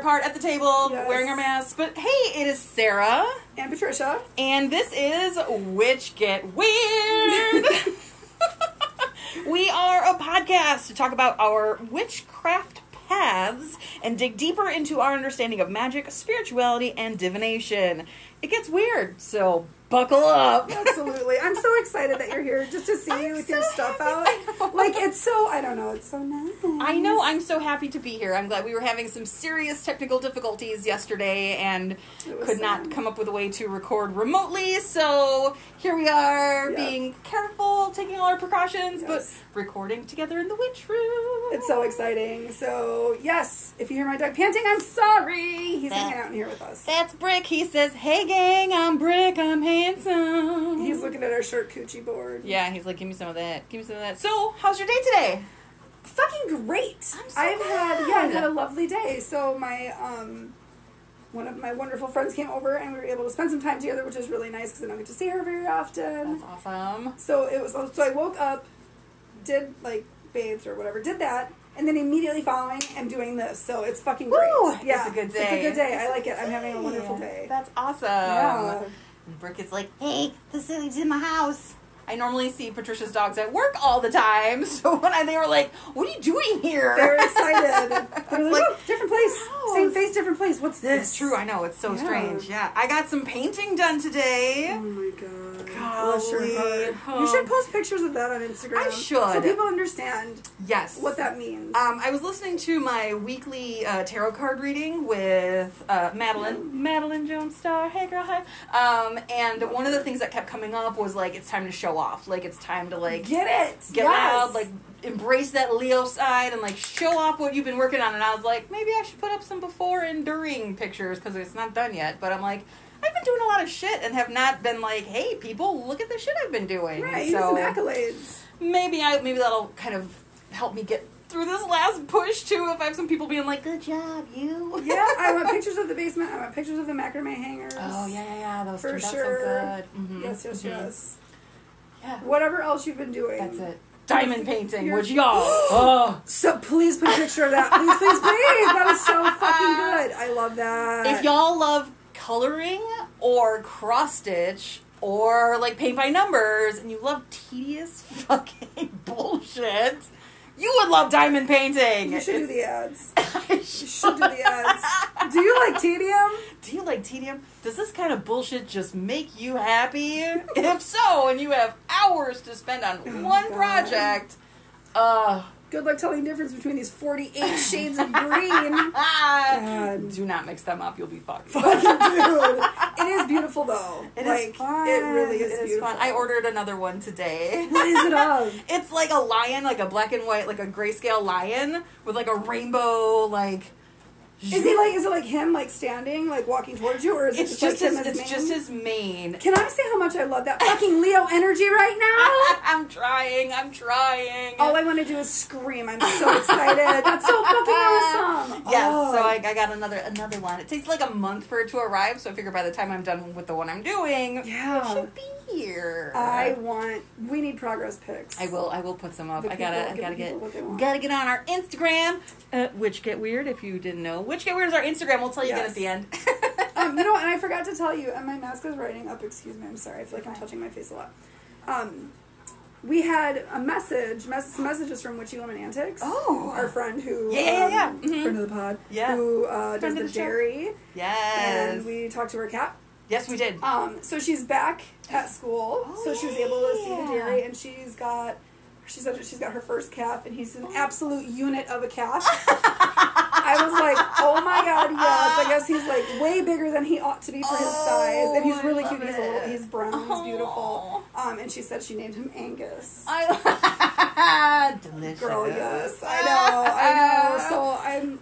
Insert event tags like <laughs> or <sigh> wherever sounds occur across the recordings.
apart at the table, Yes. wearing our masks. But hey, it is Sarah, And Patricia. and this is Witch Get Weird. <laughs> we are a podcast to talk about our witchcraft paths and dig deeper into our understanding of magic, spirituality, and divination. It gets weird, so buckle up. <laughs> Absolutely. I'm so excited that you're here just to see you I'm with so your stuff happy. out. Like it's so I don't know, it's so nice. I know. I'm so happy to be here. I'm glad we were having some serious technical difficulties yesterday and could not sad. come up with a way to record remotely. So here we are, Yeah. being careful, taking all our precautions, Yes. but recording together in the witch room. It's so exciting. So yes, if you hear my dog panting, I'm sorry. He's hanging out in here with us. That's Brick. He says, "Hey gang, I'm Brick. I'm handsome." He's looking at our shirt coochie board. Yeah, he's like, "Give me some of that. Give me some of that." So, how's your day today? Fucking great. I'm so I've had yeah, I've had a lovely day. So my um one of my wonderful friends came over and we were able to spend some time together, which is really nice because I don't get to see her very often. That's awesome. So it was so I woke up, did like bathed or whatever, did that, and then immediately following I'm doing this. So it's fucking great. Woo! Yeah, It's a good day. It's a good day. It's I like it. I'm having a wonderful day. That's awesome. yeah. And Brick is like, hey, the silly's in my house. I normally see Patricia's dogs at work all the time, <laughs> so when I, they were like, "What are you doing here?" They're excited. <laughs> They're like, Like, "Oh, different place, house." same face, different place. What's this? It's true. I know it's so Yeah. strange. Yeah, I got some painting done today. Oh my god. Bless your Golly. heart. You should post pictures of that on Instagram. I should. So people understand Yes. what that means. Um, I was listening to my weekly uh, tarot card reading with uh, Madeline, Madeline Jones Star. Hey, girl, hi. Um, and one of the things that kept coming up was like, it's time to show off. Like, it's time to like Get it. get yes. loud, like embrace that Leo side, and like show off what you've been working on. And I was like, maybe I should put up some before and during pictures because it's not done yet. But I'm like. I've been doing a lot of shit and have not been like, "Hey, people, look at the shit I've been doing." Right, so some accolades. maybe I maybe that'll kind of help me get through this last push too. If I have some people being like, "Good job, you." Yeah, I want <laughs> pictures of the basement. I want pictures of the macrame hangers. Oh yeah, yeah, yeah. Those For turned out sure. so good. Mhm, Yes, yes, mhm. yes. Yeah, Whatever else you've been doing. that's it. Diamond painting, You're- which y'all. <gasps> oh. So please put a picture of that. Please, please, please. That is so fucking <laughs> good. I love that. If y'all love coloring or cross stitch or like paint by numbers, and you love tedious <laughs> fucking bullshit, you would love diamond painting. you should do the ads. <laughs> You should do the ads. Do you like tedium? <laughs> Do you like tedium? Does this kind of bullshit just make you happy? if so, and you have hours to spend on Oh, one God. project, uh, Good luck telling the difference between these 48 <laughs> shades of green. God. do not mix them up. You'll be fucked. Fucking dude. It is beautiful though. It is like, fun. It really is, It is beautiful. fun. I ordered another one today. What is it of? <laughs> It's like a lion, like a black and white, like a grayscale lion with like a rainbow, like. Is he like? Is it like him, like standing, like walking towards you, or is it just, just like his. him It's mane? just his mane. Can I say how much I love that fucking Leo energy right now? <laughs> I'm trying. I'm trying. All I want to do is scream. I'm so excited. That's so fucking awesome. <laughs> Yes, Oh. so I, I got another another one. It takes like a month for it to arrive, so I figure by the time I'm done with the one I'm doing, Yeah. it should be here. I want. We need progress pics. I will I will put some up. The I gotta I gotta get people what they want. gotta get on our Instagram. Uh, Witch Get Weird if you didn't know. Witch Get Weird is our Instagram. We'll tell you Yes. again at the end. <laughs> Um, you know, and I forgot to tell you, and my mask is writing up. Excuse me. I'm sorry. I feel like I'm touching my face a lot. Um, we had a message, mess- messages from Witchy Woman Antics. Oh. our friend who, Yeah, yeah, yeah. um, Mhm. friend of the pod, Yeah. who uh, does the the dairy, yes. and we talked to her cat. yes, we did. Um, so she's back at school, Oh, so she was able to see the dairy, and she's got. She said that she's got her first calf, and he's an absolute unit of a calf. <laughs> I was like, oh my god, <laughs> yes. I guess he's like way bigger than he ought to be for his Oh, size, and he's really love cute. He's a little, he's brown, he's beautiful. Oh. Um, and she said she named him Angus. I delicious. Girl, yes, I know, I know. So I'm.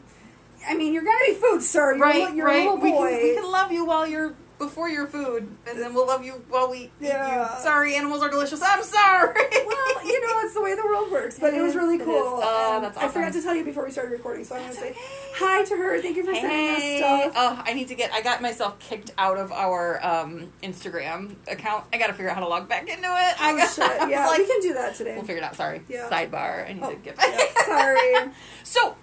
I mean, you're gonna be food, sir. You're, right, li- you're right. a little we can, we can love you while you're before your food, and then we'll love you while we eat Yeah. you. Sorry, animals are delicious. I'm sorry. well, you know, it's the way the world works. But it, It was really cool. Oh, And that's I forgot to tell you before we started recording, so I'm going to say okay. hi to her. Thank you for sending Hey. us stuff. Oh, I need to get. I got myself kicked out of our um, Instagram account. I got to figure out how to log back into it. I Oh, got, shit. <laughs> I Yeah, like, we can do that today. we'll figure it out. Sorry. Yeah. Sidebar. I need Oh, to get back. yeah, sorry. <laughs> So,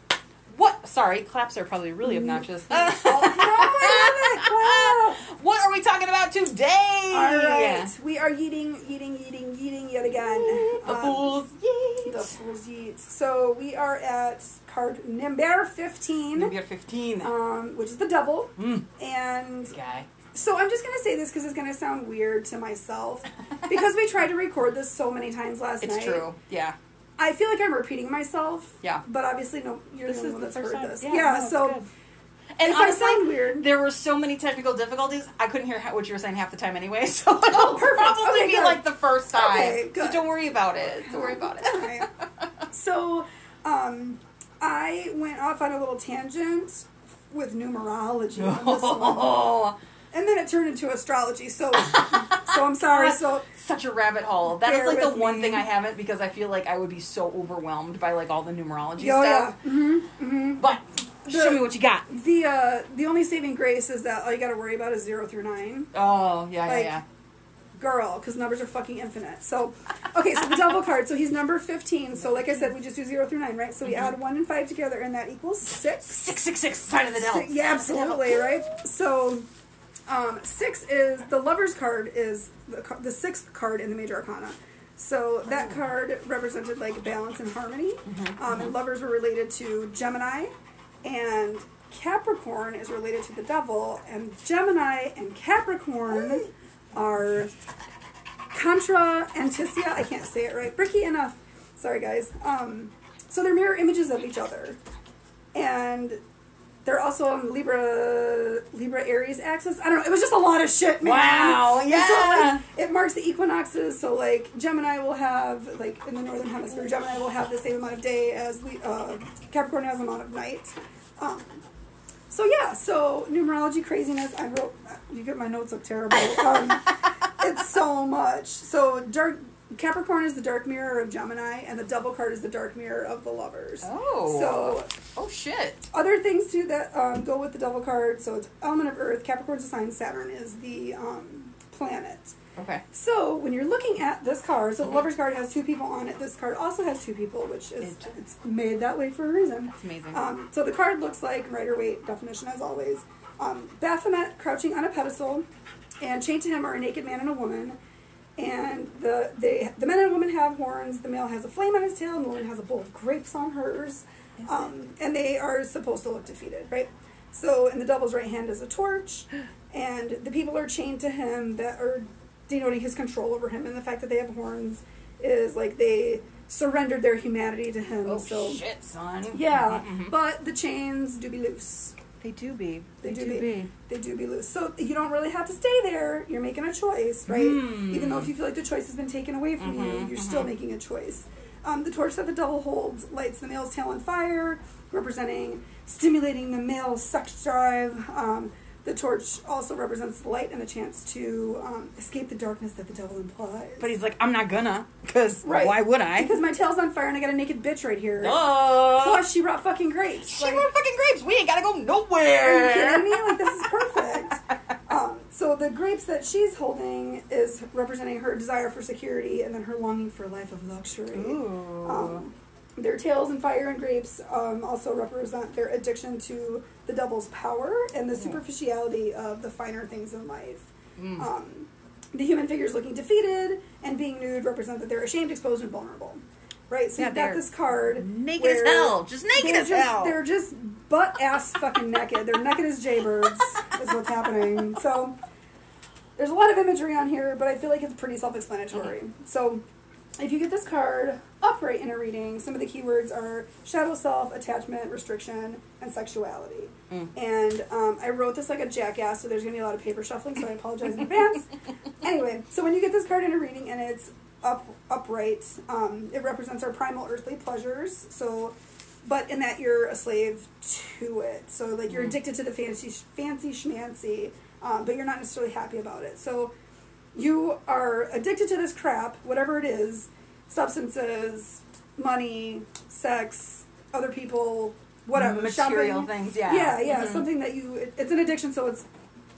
what? Sorry, claps are probably really obnoxious. oh, no, I love it. what are we talking about today? All right, we are eating, eating, eating, eating yet again. The Um, fools. The Fools Yeet. So we are at card number 15, Number fifteen. um, which is the devil. Mm, And guy. so I'm just going to say this because it's going to sound weird to myself. because we tried to record this so many times last It's night. It's true. Yeah. I feel like I'm repeating myself. Yeah. But obviously, no, you're This the is only one that's heard time. this. Yeah, Yeah, no, so. And if I honestly, sound weird, there were so many technical difficulties. I couldn't hear what you were saying half the time anyway. <laughs> So it'll Oh, perfect. probably Okay, be good. like the first time. Okay, So don't worry about it. Don't worry about it. Alright. So, um, I went off on a little tangent with numerology on this one. Oh, <laughs> and then it turned into astrology. So, <laughs> so I'm sorry. So, <laughs> such a rabbit hole. That is like the one me. thing I haven't because I feel like I would be so overwhelmed by like all the numerology oh yeah. stuff. hmm hmm But show me what you got. The uh, the only saving grace is that all you got to worry about is zero through nine. Oh yeah, Like- yeah, Girl, because numbers are fucking infinite. So, okay, so the devil card. So he's number 15. So, like I said, we just do zero through nine, right? So we Mm-hmm. add one and five together, and that equals six. yeah. Six six six. Sign of the devil. Six- yeah, absolutely, right? So, um, six is the lover's card is the, the sixth card in the major arcana. So that card represented like balance and harmony, um, and lovers were related to Gemini, and Capricorn is related to the devil, and Gemini and Capricorn are contra anticia. I can't say it right. Bricky enough. Sorry, guys. Um, so they're mirror images of each other, and they're also on Libra Libra Aries axis. I don't know. It was just a lot of shit, man. Wow, And so, yeah. like, it marks the equinoxes. So like Gemini will have like in the northern hemisphere, Gemini will have the same amount of day as we uh, Capricorn has amount of night. Um, so yeah, so numerology craziness. I wrote. You get my notes look terrible. Um, <laughs> it's so much. So dark Capricorn is the dark mirror of Gemini, and the devil card is the dark mirror of the lovers. Oh. So Oh shit. other things too that um, go with the devil card. So it's element of Earth. Capricorn's assigned. Saturn is the um, planet. Okay. So when you're looking at this card, so the lover's card has two people on it. This card also has two people, which is It- it's made that way for a reason. It's amazing. Um, so the card looks like Rider Waite definition as always. Um, Baphomet crouching on a pedestal, and chained to him are a naked man and a woman. And the they the men and women have horns. The male has a flame on his tail, and the woman has a bowl of grapes on hers. Um, and they are supposed to look defeated, right? So in the devil's right hand is a torch, <gasps> and the people are chained to him that are denoting his control over him. And the fact that they have horns is like they surrendered their humanity to him. oh so shit, son. yeah, Mhm, mhm. but the chains do be loose. They do be. They, do, be. They do be loose. So you don't really have to stay there. You're making a choice, right? Hmm. Even though if you feel like the choice has been taken away from you, Mhm, you're still mhm. making a choice. Um, the torch that the devil holds lights the male's tail on fire, representing stimulating the male sex drive. Um, the torch also represents the light and the chance to um, escape the darkness that the devil implies. But he's like, I'm not gonna, because Right. why would I? because my tail's on fire and I got a naked bitch right here. Duh. Plus, she brought fucking grapes. She Like- wrote fucking grapes. We ain't gotta go nowhere. Are you kidding me? Like this is <laughs> perfect. Um, so the grapes that she's holding is representing her desire for security and then her longing for a life of luxury. Ooh. Um, their tails and fire and grapes um, also represent their addiction to the devil's power and the superficiality of the finer things in life. Mm. Um, the human figures looking defeated and being nude represent that they're ashamed, exposed, and vulnerable. Right? So Yeah, you've got this card. naked as hell. Just naked as just, hell. They're just butt ass fucking naked. They're naked as jaybirds, is what's happening. So there's a lot of imagery on here, but I feel like it's pretty self explanatory. So if you get this card upright in a reading, some of the keywords are shadow self, attachment, restriction, and sexuality. Mm. And um, I wrote this like a jackass, so there's going to be a lot of paper shuffling, so I apologize in advance. <laughs> Anyway, so when you get this card in a reading and it's up upright, um, it represents our primal earthly pleasures. So, but in that you're a slave to it. So like you're Mm. addicted to the fancy, fancy schmancy, um, but you're not necessarily happy about it. So you are addicted to this crap, whatever it is, substances, money, sex, other people, whatever, Material shopping. things, yeah. yeah, yeah, Mhm. something that you. It, it's an addiction, so it's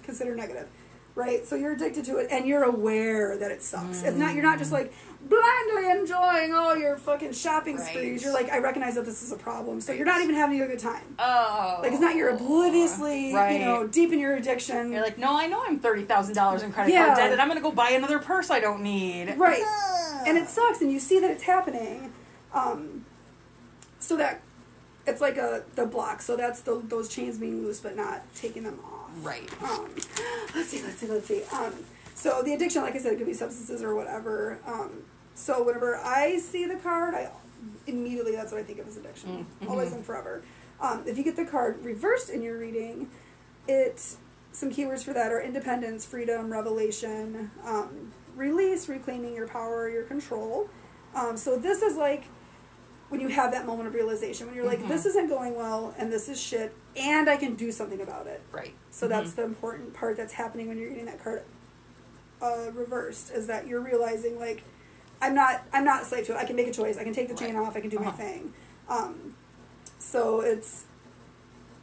considered negative, right? So you're addicted to it, and you're aware that it sucks. It's not. You're not just like blindly enjoying all your fucking shopping Right. sprees. You're like, I recognize that this is a problem, so you're not even having a good time. Oh. Like it's not you're obliviously, Right. you know, deep in your addiction. You're like, no, I know I'm thirty thousand dollars in credit Yeah. card debt, and I'm gonna go buy another purse I don't need. Right. Ugh. and it sucks and you see that it's happening um, so that it's like a the block so that's the, those chains being loose but not taking them off right. um, <gasps> let's see let's see let's see um, so the addiction like i said it could be substances or whatever um, so whenever i see the card i immediately that's what i think of as addiction Mm, always mhm. and forever um, if you get the card reversed in your reading it some keywords for that are independence freedom revelation um, release reclaiming your power your control um, so this is like when you have that moment of realization when you're like Mhm. this isn't going well and this is shit and i can do something about it Right. so that's Mhm. the important part that's happening when you're getting that card uh, reversed is that you're realizing like I'm not I'm not a slave to it. I can make a choice. I can take the chain off. I can do my Uh-huh. thing. Um, so it's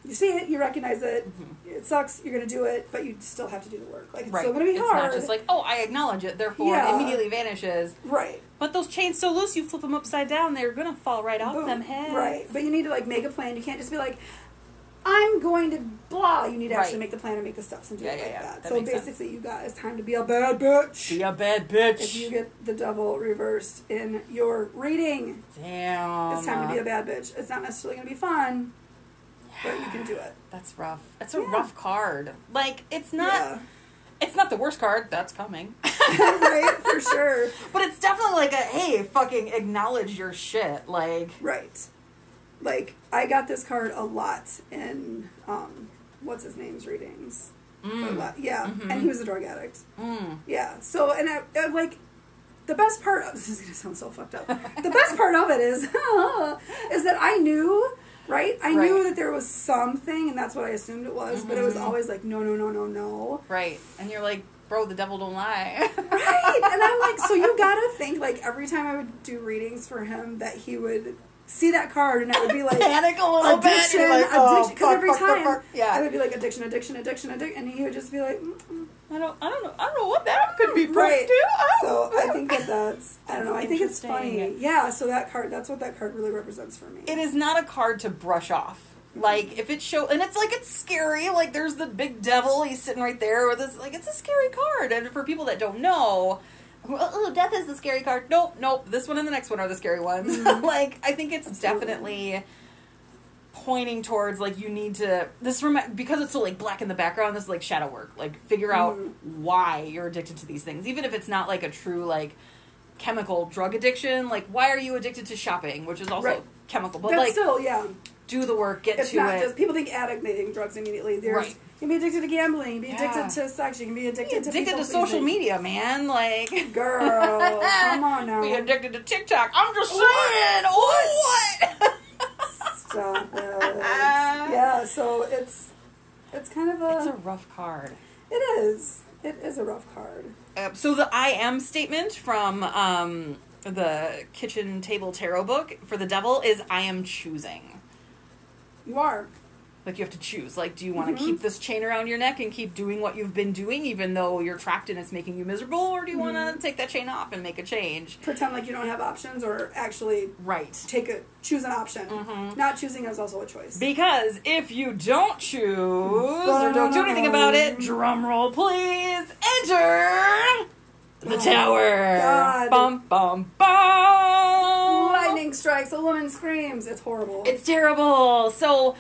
you see it, you recognize it. Mhm. It sucks. You're gonna do it, but you still have to do the work. Like it's right. still gonna be it's hard. not just like, oh, I acknowledge it, therefore Yeah. it immediately vanishes. right. But those chains so loose, you flip them upside down, they're gonna fall right off Boom. them heads. Right. But you need to like make a plan. You can't just be like, I'm going to blah. You need to actually Right. make the plan and make the steps and do Yeah, it yeah, like yeah. that. That so makes sense. basically, you got it's time to be a bad bitch. Be a bad bitch. if you get the devil reversed in your reading, Damn. it's time to be a bad bitch. It's not necessarily going to be fun, but you can do it. <sighs> That's rough. It's a Yeah. rough card. Like it's not. Yeah. It's not the worst card. That's coming. <laughs> right, for sure. But it's definitely like a hey, fucking acknowledge your shit. Like Right. Like, I got this card a lot in, um, what's his name's readings. Mm. Yeah, Mhm. and he was a drug addict. mm, Yeah. So, and I, I like the best part. Of, <laughs> this is gonna sound so fucked up. the best part of it is, <laughs> is that I knew, right? I knew that there was something, and that's what I assumed it was. But it was Mhm. always like, no, no, no, no, no. right. And you're like, bro, the devil don't lie. Right. And I'm like, so you <laughs> gotta think like every time I would do readings for him that he would see that card and it would be like <laughs> Panic a little addiction, You're like, oh, addiction. Because fuck, every fuck, fuck, time fuck. Yeah. I would be like addiction, addiction, addiction, addiction, and he would just be like, mm, mm. I don't. I don't know. I don't know what that could be. Right. To. I So I think that that's I don't know. I think it's funny. Yeah. So that card, that's what that card really represents for me. it is not a card to brush off. Like if it show and it's like it's scary. Like there's the big devil. He's sitting right there with this. Like it's a scary card. And for people that don't know, oh, death is the scary card. Nope, nope. This one and the next one are the scary ones. <laughs> like I think it's Absolutely. definitely pointing towards like you need to this remi- because it's so like black in the background this is like shadow work like figure out Mhm. why you're addicted to these things even if it's not like a true like chemical drug addiction like why are you addicted to shopping which is also Right. chemical but That's like still yeah. do the work get It's to not it just people think addict. They think drugs immediately. There's Right. You can be addicted to gambling. You can be Yeah. addicted to sex. You can be addicted be to addicted to social pleasing. media man like Girl, come <laughs> on now. be addicted to tiktok i'm just saying what Stop it. <laughs> yeah. So it's it's kind of a, it's a rough card it is it is a rough card. Uh, so the I am statement from um, the kitchen table tarot book for the devil is I am choosing. You are. Like you have to choose. Like, do you want to Mhm. keep this chain around your neck and keep doing what you've been doing, even though you're trapped and it's making you miserable, or do you want Mhm. to take that chain off and make a change? Pretend like you don't have options, or actually Right. take a choose an option. Mhm. Not choosing is also a choice. Because if you don't choose or don't do anything about it, drum roll please, enter the Oh, tower. God. Bum bum bum. Lightning strikes, a woman screams. It's horrible. It's terrible. So,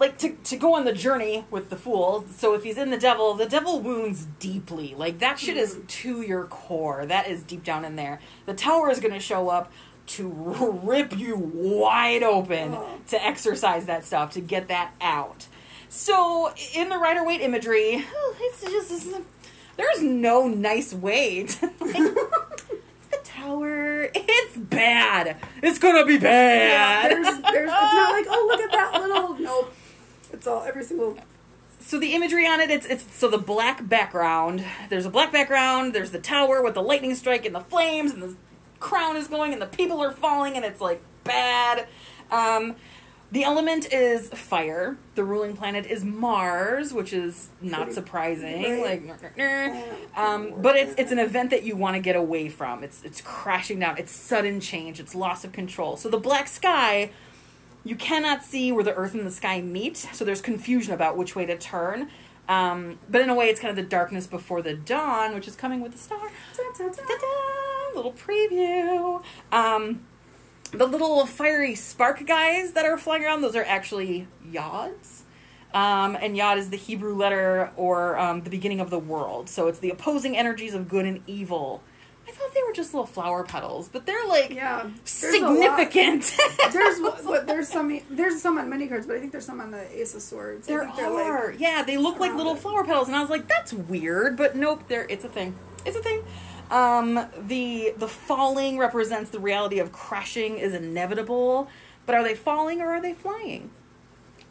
like to to go on the journey with the fool. So if he's in the devil, the devil wounds deeply. Like that shit is Mhm. to your core. That is deep down in there. The tower is going to show up to <laughs> rip you wide open to exorcise that stuff to get that out. So in the Rider Waite imagery, it's just it's, there's no nice way to <laughs> like, the tower. It's bad. It's gonna be yeah, bad. there's, there's, it's not like, oh, look at that little. <laughs> Nope. It's all, every single. so the imagery on it, it's it's so the black background. There's a black background. There's the tower with the lightning strike and the flames and the crown is going and the people are falling and it's like bad. Um, the element is fire. The ruling planet is Mars, which is not surprising. Like, um, but it's it's an event that you want to get away from. It's it's crashing down. It's sudden change. It's loss of control. So the black sky, you cannot see where the Earth and the sky meet. So there's confusion about which way to turn. Um, but in a way, it's kind of the darkness before the dawn, which is coming with the star. Ta-da! Little preview. Um, the little fiery spark guys that are flying around, those are actually yods. Um, and yod is the Hebrew letter or um, the beginning of the world. So it's the opposing energies of good and evil. I thought they were just little flower petals, but they're like Yeah. Significant. <laughs> There's what <laughs> there's some there's some on many cards, but I think there's some on the Ace of Swords. There they're, like- yeah, they look like little it. flower petals, and I was like, that's weird, but nope, there. It's a thing. It's a thing. Um, the the falling represents the reality of crashing is inevitable, but are they falling or are they flying?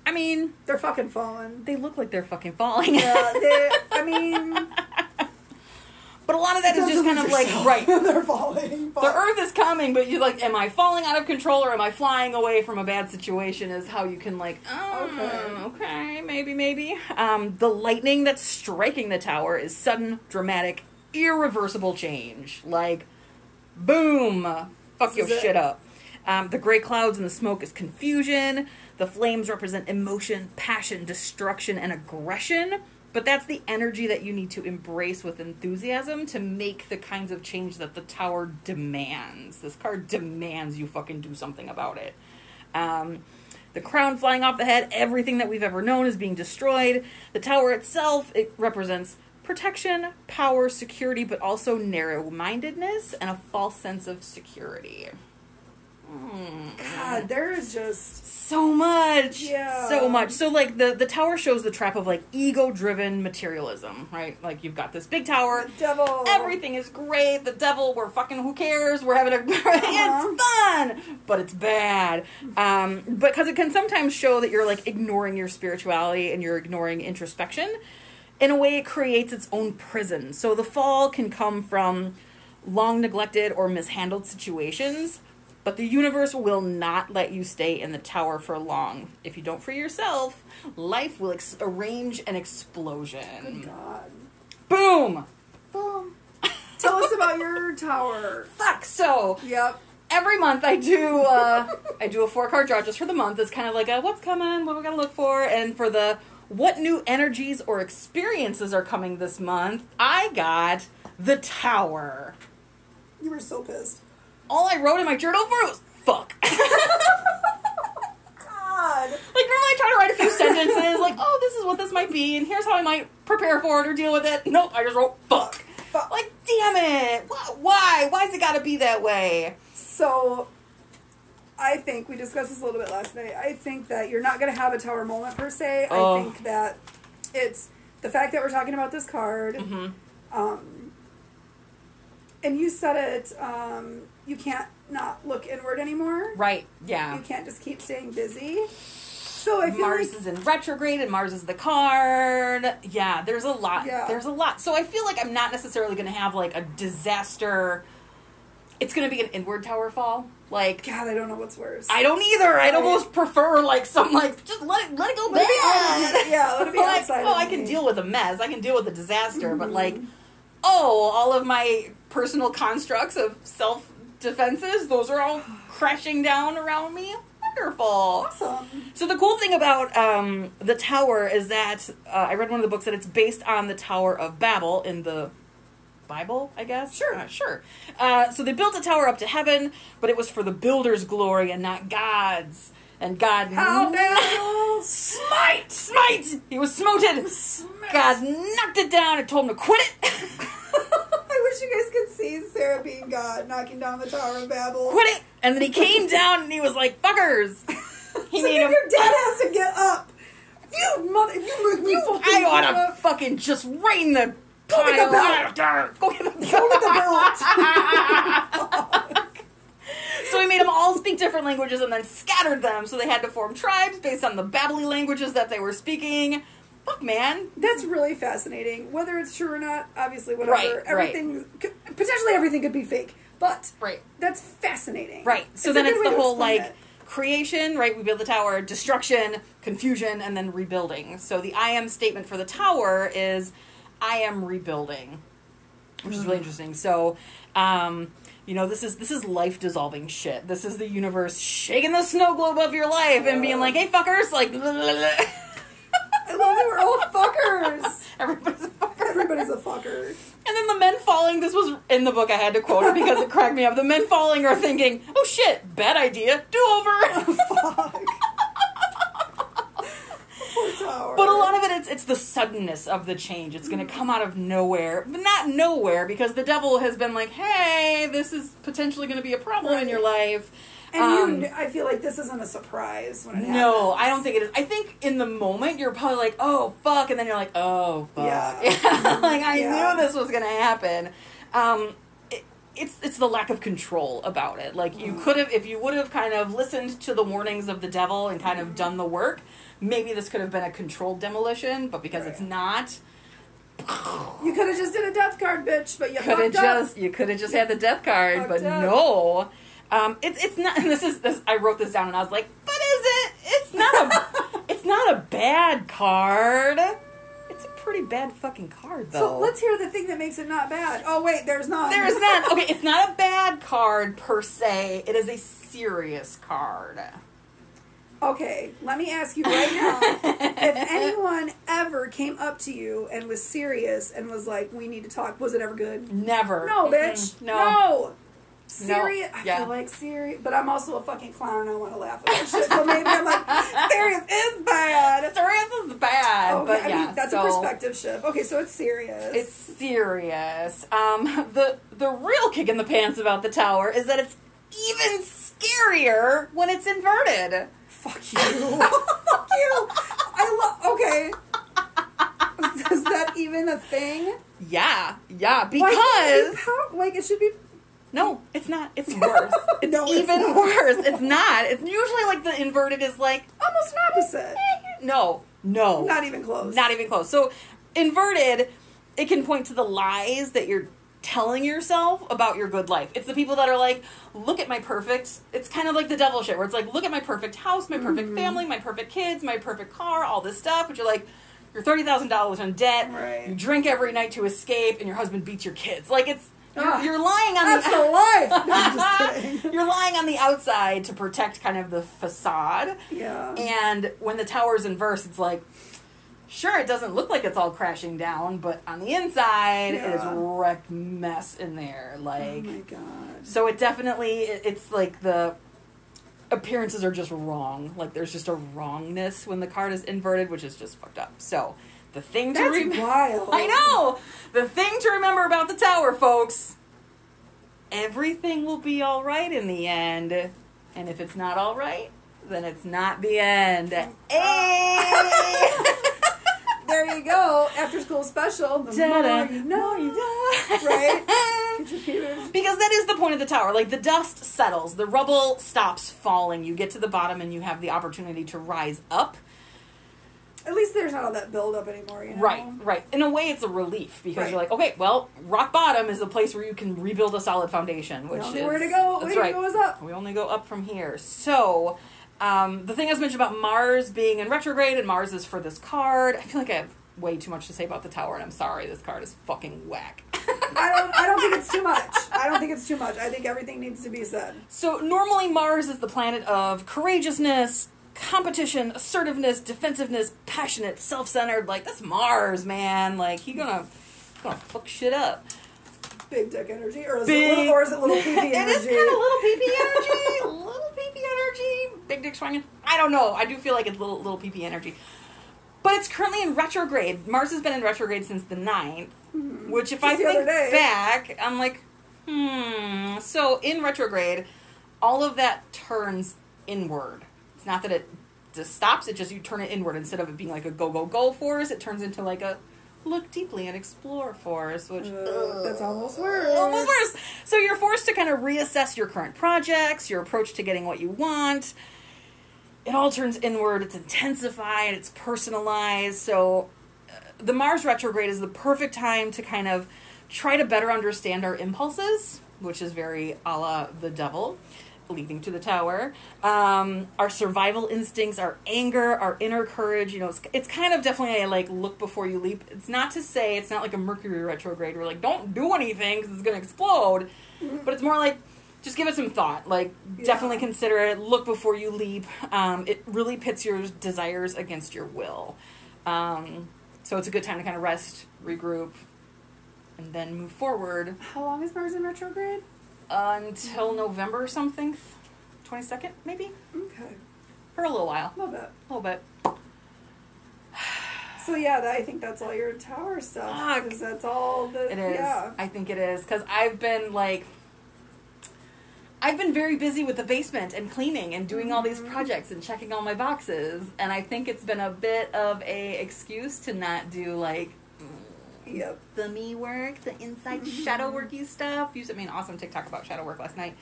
I mean, they're fucking falling. they look like they're fucking falling. Yeah, they, I <laughs> mean, but a lot of that is just kind of like yourself. right. <laughs> they're falling. The Earth is coming, but you're like, am I falling out of control or am I flying away from a bad situation? Is how you can like, oh, Okay. okay, maybe, maybe. Um, the lightning that's striking the tower is sudden, dramatic, irreversible change. Like, boom, fuck This your is it. shit up. Um, the gray clouds and the smoke is confusion. The flames represent emotion, passion, destruction, and aggression. But that's the energy that you need to embrace with enthusiasm to make the kinds of change that the tower demands. This card demands you fucking do something about it. Um, the crown flying off the head, everything that we've ever known is being destroyed. The tower itself, it represents protection, power, security, but also narrow mindedness and a false sense of security. God, there is just So much. Yeah. So much. So like the the tower shows the trap of like ego driven materialism, right? Like you've got this big tower. the devil. Everything is great. The devil, we're fucking who cares? We're having a <laughs> it's fun, but it's bad. Um because it can sometimes show that you're like ignoring your spirituality and you're ignoring introspection. In a way it creates its own prison. So the fall can come from long neglected or mishandled situations, but the universe will not let you stay in the tower for long. If you don't free yourself, life will ex- arrange an explosion. Good God. Boom! Boom. Tell us about your tower. <laughs> Fuck. So Yep. every month I do uh, I do a four card draw just for the month. It's kind of like a what's coming, what we gonna look for, and for the what new energies or experiences are coming this month. I got the tower. You were so pissed. All I wrote in my journal for it was fuck. <laughs> God. Like normally I try to write a few sentences, like, oh, this is what this might be, and here's how I might prepare for it or deal with it. Nope, I just wrote fuck. Fuck. Like, damn it! Why? Why? Why's it gotta be that way? So, I think we discussed this a little bit last night. I think that you're not going to have a tower moment per se. Oh. I think that it's the fact that we're talking about this card. Mm-hmm. Um, and you said it. Um, you can't not look inward anymore. Right? Yeah. You can't just keep staying busy. So I feel Mars like is in retrograde and Mars is the card. Yeah, there's a lot. Yeah. There's a lot. So I feel like I'm not necessarily going to have like a disaster. It's going to be an inward tower fall. Like God, I don't know what's worse. I don't either. I'd almost prefer like some like just let it let it go Let it be bad. out- yeah, let it be <laughs> like, outside oh, I can deal with a mess. I can deal with a disaster. But Mhm. like, oh, all of my personal constructs of self defenses, those are all crashing down around me. Wonderful. awesome. So the cool thing about um, the tower is that uh, I read one of the books that it's based on the Tower of Babel in the Bible, I guess. Sure. Uh, sure. Uh, so they built a tower up to heaven, but it was for the builder's glory and not God's. And God How dare <laughs> smite, smite. He was smoted. God knocked it down and told him to quit it. <laughs> I wish you guys could see Sarah being God knocking down the Tower of Babel. quit it. And then he came <laughs> down and he was like, "Fuckers." <laughs> He so made him. your dad has to get up. You mother, you make me fucking I ought get to fucking just rain the Go get the belt. <laughs> Go get the go get the belt. So he made them all speak different languages and then scattered them. So they had to form tribes based on the babbly languages that they were speaking. Fuck, man. That's really fascinating. Whether it's true or not, obviously, whatever. Right, right. everything, could, potentially everything could be fake. But Right. that's fascinating. Right. So It's then it's the whole like creation, right? We build the tower, destruction, confusion, and then rebuilding. So the I am statement for the tower is I am rebuilding, which is really Mm. interesting. So, um, you know, this is this is life dissolving shit. This is the universe shaking the snow globe of your life and being like, "Hey, fuckers!" Like, <laughs> I love that we're all fuckers. <laughs> everybody's a fucker. Everybody's a fucker. And then the men falling, this was in the book, I had to quote it because it cracked me up. The men falling are thinking, oh shit, bad idea, do over. <laughs> Oh, fuck. But a lot of it, it's, it's the suddenness of the change. It's going to come out of nowhere. But not nowhere because the devil has been like, hey, this is potentially going to be a problem in your life. And Um, you, I feel like this isn't a surprise when it happens. No, I don't think it is. I think in the moment you're probably like, "Oh fuck," and then you're like, "Oh fuck," Yeah. <laughs> like I Yeah. knew this was gonna happen. Um, it, it's it's the lack of control about it. Like you Mm. could have, if you would have kind of listened to the warnings of the devil and kind of done the work, maybe this could have been a controlled demolition. But because it's not, You could have just did a death card, bitch, but you could have up. just you could have just had the death card, Fucked but up. no. Um, it's it's not. And <laughs> this is this. I wrote this down and I was like, "But is it? It's not a. <laughs> it's not a bad card. It's a pretty bad fucking card, though. So let's hear the thing that makes it not bad. Oh wait, there's not. There is not. <laughs> Okay, it's not a bad card per se. It is a serious card. Okay, let me ask you right now: if anyone ever came up to you and was serious and was like, "We need to talk," was it ever good? Never. No, bitch. No. No. Serious. I Yeah. feel like serious, but I'm also a fucking clown and I want to laugh at that shit. So maybe I'm like, serious is bad. Serious is bad, Okay, but I yeah. mean, that's so a perspective shift. Okay, so it's serious. It's serious. Um, the the real kick in the pants about the tower is that it's even scarier when it's inverted. Fuck you. <laughs> Fuck you. I love. Okay. Is that even a thing? Yeah, yeah, because can't how, like it should be. No, it's not. It's <laughs> worse. It's No, even not. worse. It's not. It's usually like the inverted is like Almost an opposite. no, no, Not even close. not even close. So inverted, it can point to the lies that you're telling yourself about your good life. It's the people that are like, look at my perfect. It's kind of like the devil shit where it's like, look at my perfect house, my perfect Mm-hmm. family, my perfect kids, my perfect car, all this stuff. But you're like, you're thirty thousand dollars in debt. Right. You drink every night to escape, and your husband beats your kids. Like it's. You're, ah, you're lying on That's the the life. No, <laughs> I'm just <laughs> kidding. you're lying on the outside to protect kind of the facade. Yeah. And when the tower's in verse, it's like, sure, it doesn't look like it's all crashing down, but on the inside, it is Yeah. wrecked mess in there. Like, oh my god. so it definitely, it, it's like the appearances are just wrong. Like, there's just a wrongness when the card is inverted, which is just fucked up. So, the thing to remember. wild. I know! The thing to remember about the tower, folks everything will be alright in the end. And if it's not alright, then it's not the end. Hey! Oh, eh. uh. <laughs> There you go. After school special. The more you know. Right? Your peanut. Because that is the point of the tower. Like the dust settles, the rubble stops falling. You get to the bottom and you have the opportunity to rise up. At least there's not all that buildup anymore, you know? Right, right. In a way, it's a relief because Right. you're like, okay, well, rock bottom is a place where you can rebuild a solid foundation. Which is way to go- That's right. go is up. We only go up from here. So, um, the thing I was mentioned about Mars being in retrograde and Mars is for this card. I feel like I have way too much to say about the tower, and I'm sorry. This card is fucking whack. <laughs> I don't. I don't think it's too much. I don't think it's too much. I think everything needs to be said. So normally Mars is the planet of courageousness, competition, assertiveness, defensiveness, passionate, self-centered. Like that's Mars, man. Like he gonna gonna fuck shit up. Big dick energy, or is Big- it little, or is it little <laughs> pee It energy? is kind of little PP <laughs> energy, little PP energy, big dick swinging. I don't know. I do feel like it's little little PP energy, but it's currently in retrograde. Mars has been in retrograde since the 9th, which if I Mm-hmm. Just other think back, I'm like, hmm. So in retrograde, all of that turns inward. Not that it just stops; it just you turn it inward instead of it being like a go go go force. It turns into like a look deeply and explore force, which Uh, that's almost worse. almost worse. So you're forced to kind of reassess your current projects, your approach to getting what you want. It all turns inward. It's intensified. It's personalized. So uh, the Mars retrograde is the perfect time to kind of try to better understand our impulses which is very a la the devil, leading to the tower. Um, our survival instincts, our anger, our inner courage. You know, it's, it's kind of definitely a like look before you leap. It's not to say it's not like a Mercury retrograde. We're like, don't do anything because it's going to explode. But it's more like just give it some thought. Like, Yeah. definitely consider it. Look before you leap. Um, it really pits your desires against your will. Um, so it's a good time to kind of rest, regroup, and then move forward How long is Mars in retrograde? Until November or something. 22nd, maybe? Okay, For a little while. love that. A little bit. So yeah, that, I think that's all your tower stuff. Because that's all the It is. yeah. I think it is. Because I've been like. I've been very busy with the basement and cleaning and doing all these Mhm. projects and checking all my boxes, and I think it's been a bit of a excuse to not do like Yep. the me work, the inside Mhm. shadow worky stuff. You sent me an awesome TikTok about shadow work last night.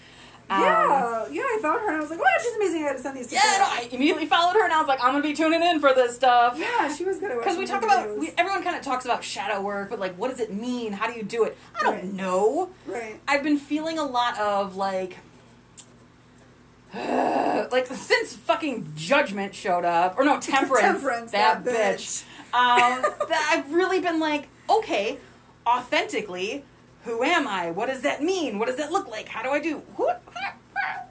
Um, yeah, yeah. I found her and I was like, "Wow, she's amazing." I had to send these. to Yeah, no, I immediately followed her and I was like, I'm gonna be tuning in for this stuff. Yeah, she was good at Because we talk about, we, everyone kind of talks about shadow work, but like, what does it mean? How do you do it? I don't Right. know. right. I've been feeling a lot of like, <sighs> like since fucking Judgment showed up, or no, <laughs> Temperance, Temperance, that, that bitch. Um, <laughs> that I've really been like, okay, authentically, who am I? What does that mean? What does that look like? How do I do? What,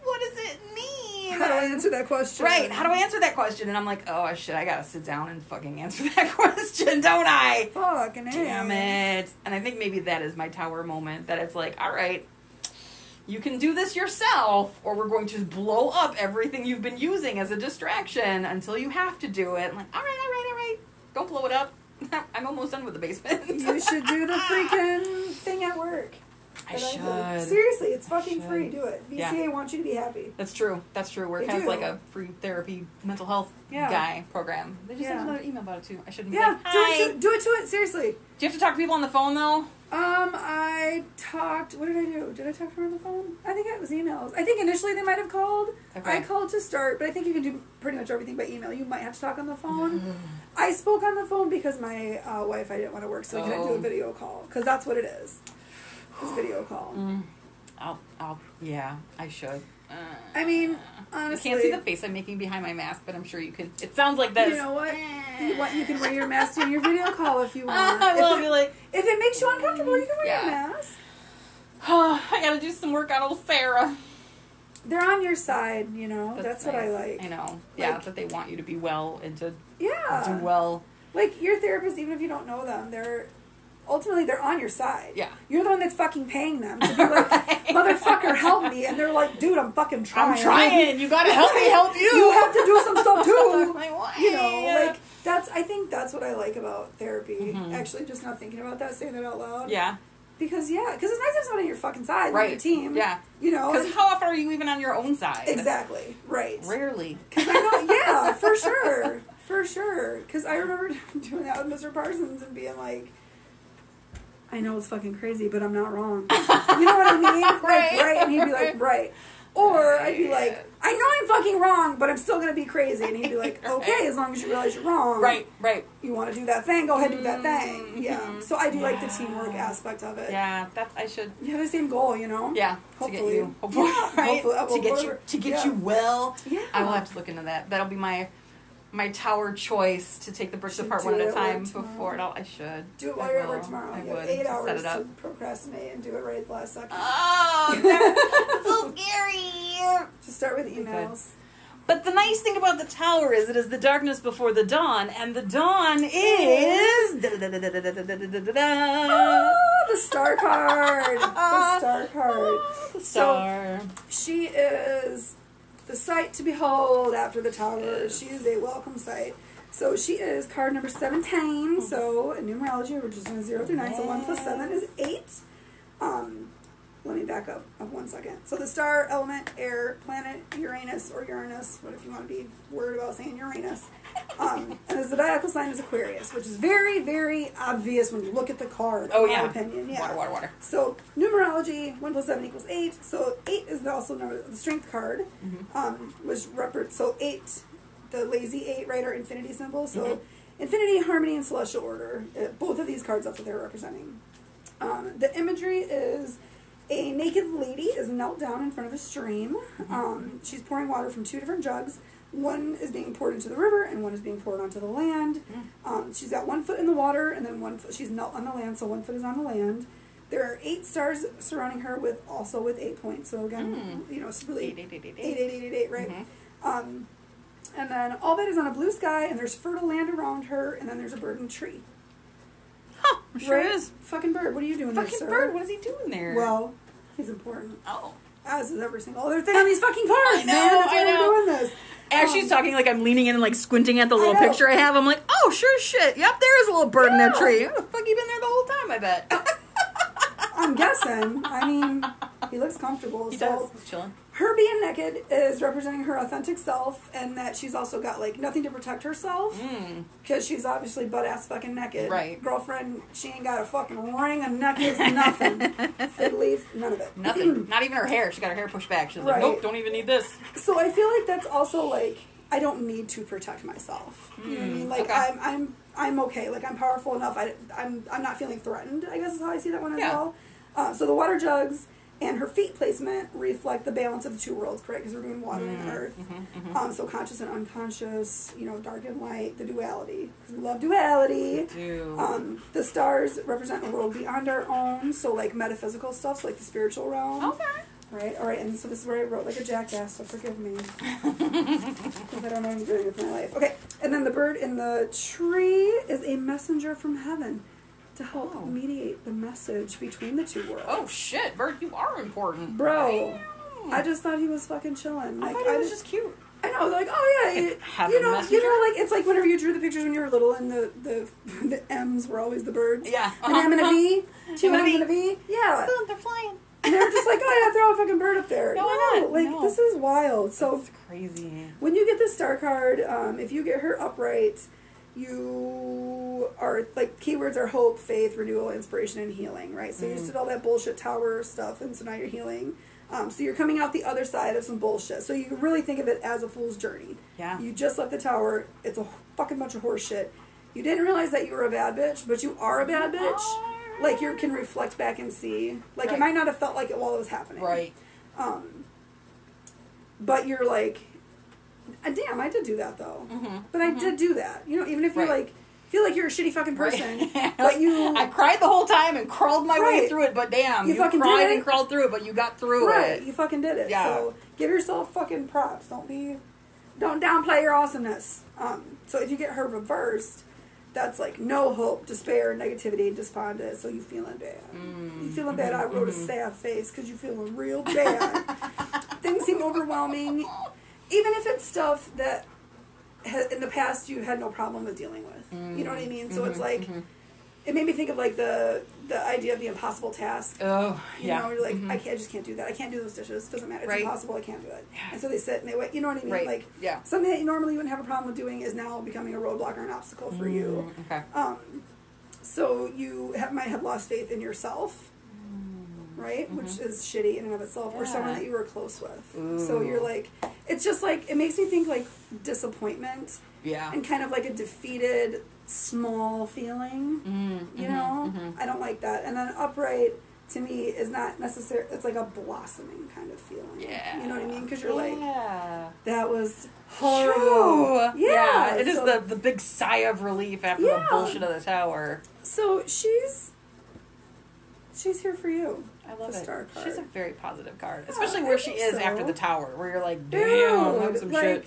what does it mean? How do I answer that question? Right. How do I answer that question? And I'm like, oh shit, I gotta sit down and fucking answer <laughs> that question, don't I? Fucking. Damn it. And I think maybe that is my tower moment. That it's like, all right, you can do this yourself, or we're going to blow up everything you've been using as a distraction until you have to do it. I'm like, all right, all right, all right. Don't blow it up. <laughs> I'm almost done with the basement. You should do the freaking thing at work. I that did. should. Seriously, it's fucking free. Do it. VCA Yeah. wants you to be happy. That's true. That's true. Work They has do. like a free therapy mental health Yeah. guy program. They just Yeah. sent another email about it too. I shouldn't be Yeah, like, do it. To, do it to it. Seriously. Do you have to talk to people on the phone though? Um, I talked. What did I do? Did I talk to her on the phone? I think it was emails. I think initially they might have called. Okay. I called to start, but I think you can do pretty much everything by email. You might have to talk on the phone. Mm-hmm. I spoke on the phone because my uh, wife I didn't want to work, so I couldn't do Oh. a video call because that's what it is. It's video call. Mm. I'll, I'll, yeah, I should. Uh, I mean, you honestly, can't see the face I'm making behind my mask, but I'm sure you can. It sounds like this. You know what? You, want, you can wear your mask in your video call if you <laughs> want. I will if, be it, like, if it makes you uncomfortable, you can wear your mask. <sighs> I gotta do some work on old Sarah. They're on your side, you know. That's, what I like. I know. Yeah, that they want you to be well and to Yeah. do well. Like your therapist, even if you don't know them, they're ultimately they're on your side. Yeah. You're the one that's fucking paying them to be <laughs> like, motherfucker, help me, and they're like, dude, I'm fucking trying. I'm trying. You gotta help me help you. You have to do some stuff too. <laughs> Like, you know, like that's. I think that's what I like about therapy. Mhm. Actually, just not thinking about that, saying it out loud. Yeah. Because yeah, because it's nice to have someone on your fucking side, like your Right. team. Yeah. You know. Because how often are you even on your own side? exactly. Right. Rarely. Because I know, <laughs> yeah, for sure, for sure. Because I remember doing that with Mr. Parsons and being like, I know it's fucking crazy, but I'm not wrong. <laughs> You know what I mean? Like, Right. right? And he'd be like, right. Or I'd be like, I know I'm fucking wrong, but I'm still gonna be crazy. And he'd be like, <laughs> okay, as long as you realize you're wrong. Right. Right. You want to do that thing? Go ahead and do that thing. Mhm. Yeah. So I do like the teamwork aspect of it. Yeah. That's. I should. You have the same goal, you know. Yeah. To get Hopefully. you. Hopefully. Yeah, <laughs> right? hopefully. To get you. To get Yeah. you well. Yeah. I will have to look into that. That'll be my my tower choice to take the bricks apart one at a time before it all. I should. Do it while you're at work tomorrow. I you have would. eight hours set it to procrastinate and do it right at the last second. Oh, so scary. Just start with emails. But the nice thing about the tower is it is the darkness before the dawn, and the dawn is. Oh, the star card. the star card. The star. She is the sight to behold after the tower. She is a welcome sight. So she is card number 17. So in numerology, we're just doing 0 through 9. So 1 plus 7 is 8. Um, let me back up, one second. So the star element, air, planet, Uranus or Uranus, what if you want to be worried about saying Uranus? Um, and the zodiacal sign is Aquarius, which is very, very obvious when you look at the card. Oh yeah. opinion. Yeah. Water, water, water. So numerology, one plus seven equals eight. So eight is also the strength card, Mhm. um, which repre- so eight, the lazy eight, right, are infinity symbol. So Mhm. infinity, harmony, and celestial order. Uh, both of these cards, that's what they're representing. Um, the imagery is a naked lady is knelt down in front of a stream. Um, she's pouring water from two different jugs. One is being poured into the river, and one is being poured onto the land. Mm. Um, she's got one foot in the water, and then one foot she's knelt on the land, so one foot is on the land. There are eight stars surrounding her, with also with eight points. So again, mm. you know, it's really eight, eight, eight, eight, eight, eight, eight, eight right? Mm-hmm. Um, and then all that is on a blue sky, and there's fertile land around her, and then there's a bird and tree. Sure right? is. Fucking bird, what are you doing there, Fucking sir? bird, what is he doing there? Well, he's important. oh. As is every single other thing on these fucking cards, <laughs> I know, man. That's why I we're know. doing this. As Um, she's talking, like I'm leaning in and like squinting at the little know. picture I have. I'm like, oh, sure shit. Yep, there is a little bird in that tree. How the fuck you been there the whole time? I bet. <laughs> I'm guessing. I mean, he looks comfortable. he so does. He's chilling. Her being naked is representing her authentic self, and that she's also got like nothing to protect herself Mm. because she's obviously butt ass fucking naked. Right. Girlfriend, she ain't got a fucking ring, a necklace, nothing. <laughs> Fig leaf, none of it. Nothing. <clears throat> Not even her hair. She got her hair pushed back. She's like, nope, don't even need this. So I feel like that's also like I don't need to protect myself. You know what I mean? Like okay. I'm I'm I'm okay. Like I'm powerful enough. I I'm I'm not feeling threatened. I guess is how I see that one as Yeah. well. Uh, so the water jugs and her feet placement reflect the balance of the two worlds, correct? Because we're doing water and earth. Um, so conscious and unconscious. You know, dark and light. The duality. Because we love duality. Dude. Um, the stars represent a world beyond our own, so like metaphysical stuff, so like the spiritual realm. okay. Right, all right, and so this is where I wrote like a jackass, so forgive me. <laughs> Because I don't know what I'm doing with my life. Okay, and then the bird in the tree is a messenger from heaven to help Oh. mediate the message between the two worlds. Oh shit, Bird, you are important. Bro, Damn. I just thought he was fucking chilling. I thought it was just cute. I know, like, oh yeah, you, Heaven you know, messenger? you know, like it's like whenever you drew the pictures when you were little, and the the <laughs> the M's were always the birds. Yeah. An M and a V, two M and M's and a V. Yeah, Boom, they're flying. and they're just like, oh yeah, throw a fucking bird up there. No, why not? like No. this is wild. So That's crazy. when you get the star card, um, if you get her upright, you are like keywords are hope, faith, renewal, inspiration, and healing. Right. So you Mm-hmm. just did all that bullshit tower stuff, and so now you're healing. Um, so you're coming out the other side of some bullshit. So you can really think of it as a fool's journey. Yeah. You just left the tower. It's a fucking bunch of horse shit. You didn't realize that you were a bad bitch, but you are a bad bitch. Like you can reflect back and see. Like Right. it might not have felt like it while it was happening. Right. Um, but you're like, "Ah, damn, I did do that though. Mhm. But I did do that. You know, even if you're like feel like you're a shitty fucking person, <laughs> Right. but you I cried the whole time and crawled my way through it, but damn, You you, fucking cried did it. and crawled through it, but you got through right, it. you fucking did it. Yeah. So give yourself fucking props. Don't be, don't downplay your awesomeness. Um, so if you get her reversed, that's like no hope, despair, negativity, and despondent. So you feeling bad. Mm. You feeling bad? I Mm-hmm. wrote a sad face because you feeling real bad. <laughs> Things seem overwhelming, even if it's stuff that ha- in the past you had no problem with dealing with. You know what I mean? So Mm-hmm. it's like it made me think of like the the idea of the impossible task. Oh, You yeah. know, you're like, Mhm. I, can't, I just can't do that. I can't do those dishes. Doesn't matter. It's Right. impossible. I can't do it. Yeah. And so they sit and they wait. You know what I mean? Right. Like Yeah. something that you normally wouldn't have a problem with doing is now becoming a roadblock or an obstacle for you. Mm, Okay. Um, so you have, might have lost faith in yourself, right? Which is shitty in and of itself, or someone Mm-hmm. That you were close with. So you're like, it's just like it makes me think like disappointment Yeah. and kind of like a defeated, small feeling. Mm, You mhm, know, mhm. I don't like that. And then upright to me is not necessary. It's like a blossoming kind of feeling. Yeah. you know what I mean? Because you're like, that was horrible. True. Yeah, it is so- the, the big sigh of relief after Yeah. the bullshit of the tower. So she's she's here for you. I love The it. star card. She's a very positive card, oh, especially I where she is so. after the tower, where you're like, damn, Dude, some like, shit.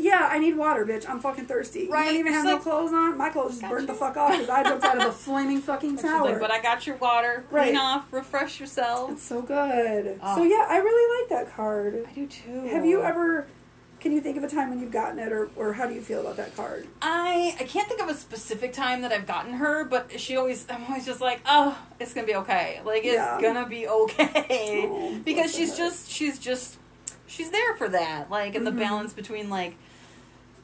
yeah, I need water, bitch. I'm fucking thirsty. You Right, don't even have no clothes on. My clothes just burned the fuck off because I jumped out of a flaming fucking tower. like, but I got your water. Right. Clean off, refresh yourself. it's so good. Oh. So yeah, I really like that card. I do too. Have you ever? Can you think of a time when you've gotten it, or, or how do you feel about that card? I I can't think of a specific time that I've gotten her, but she always I'm always just like, oh, it's gonna be okay. Like it's Yeah. gonna be okay Oh, <laughs> because she's just she's just she's there for that. Like in Mhm. the balance between like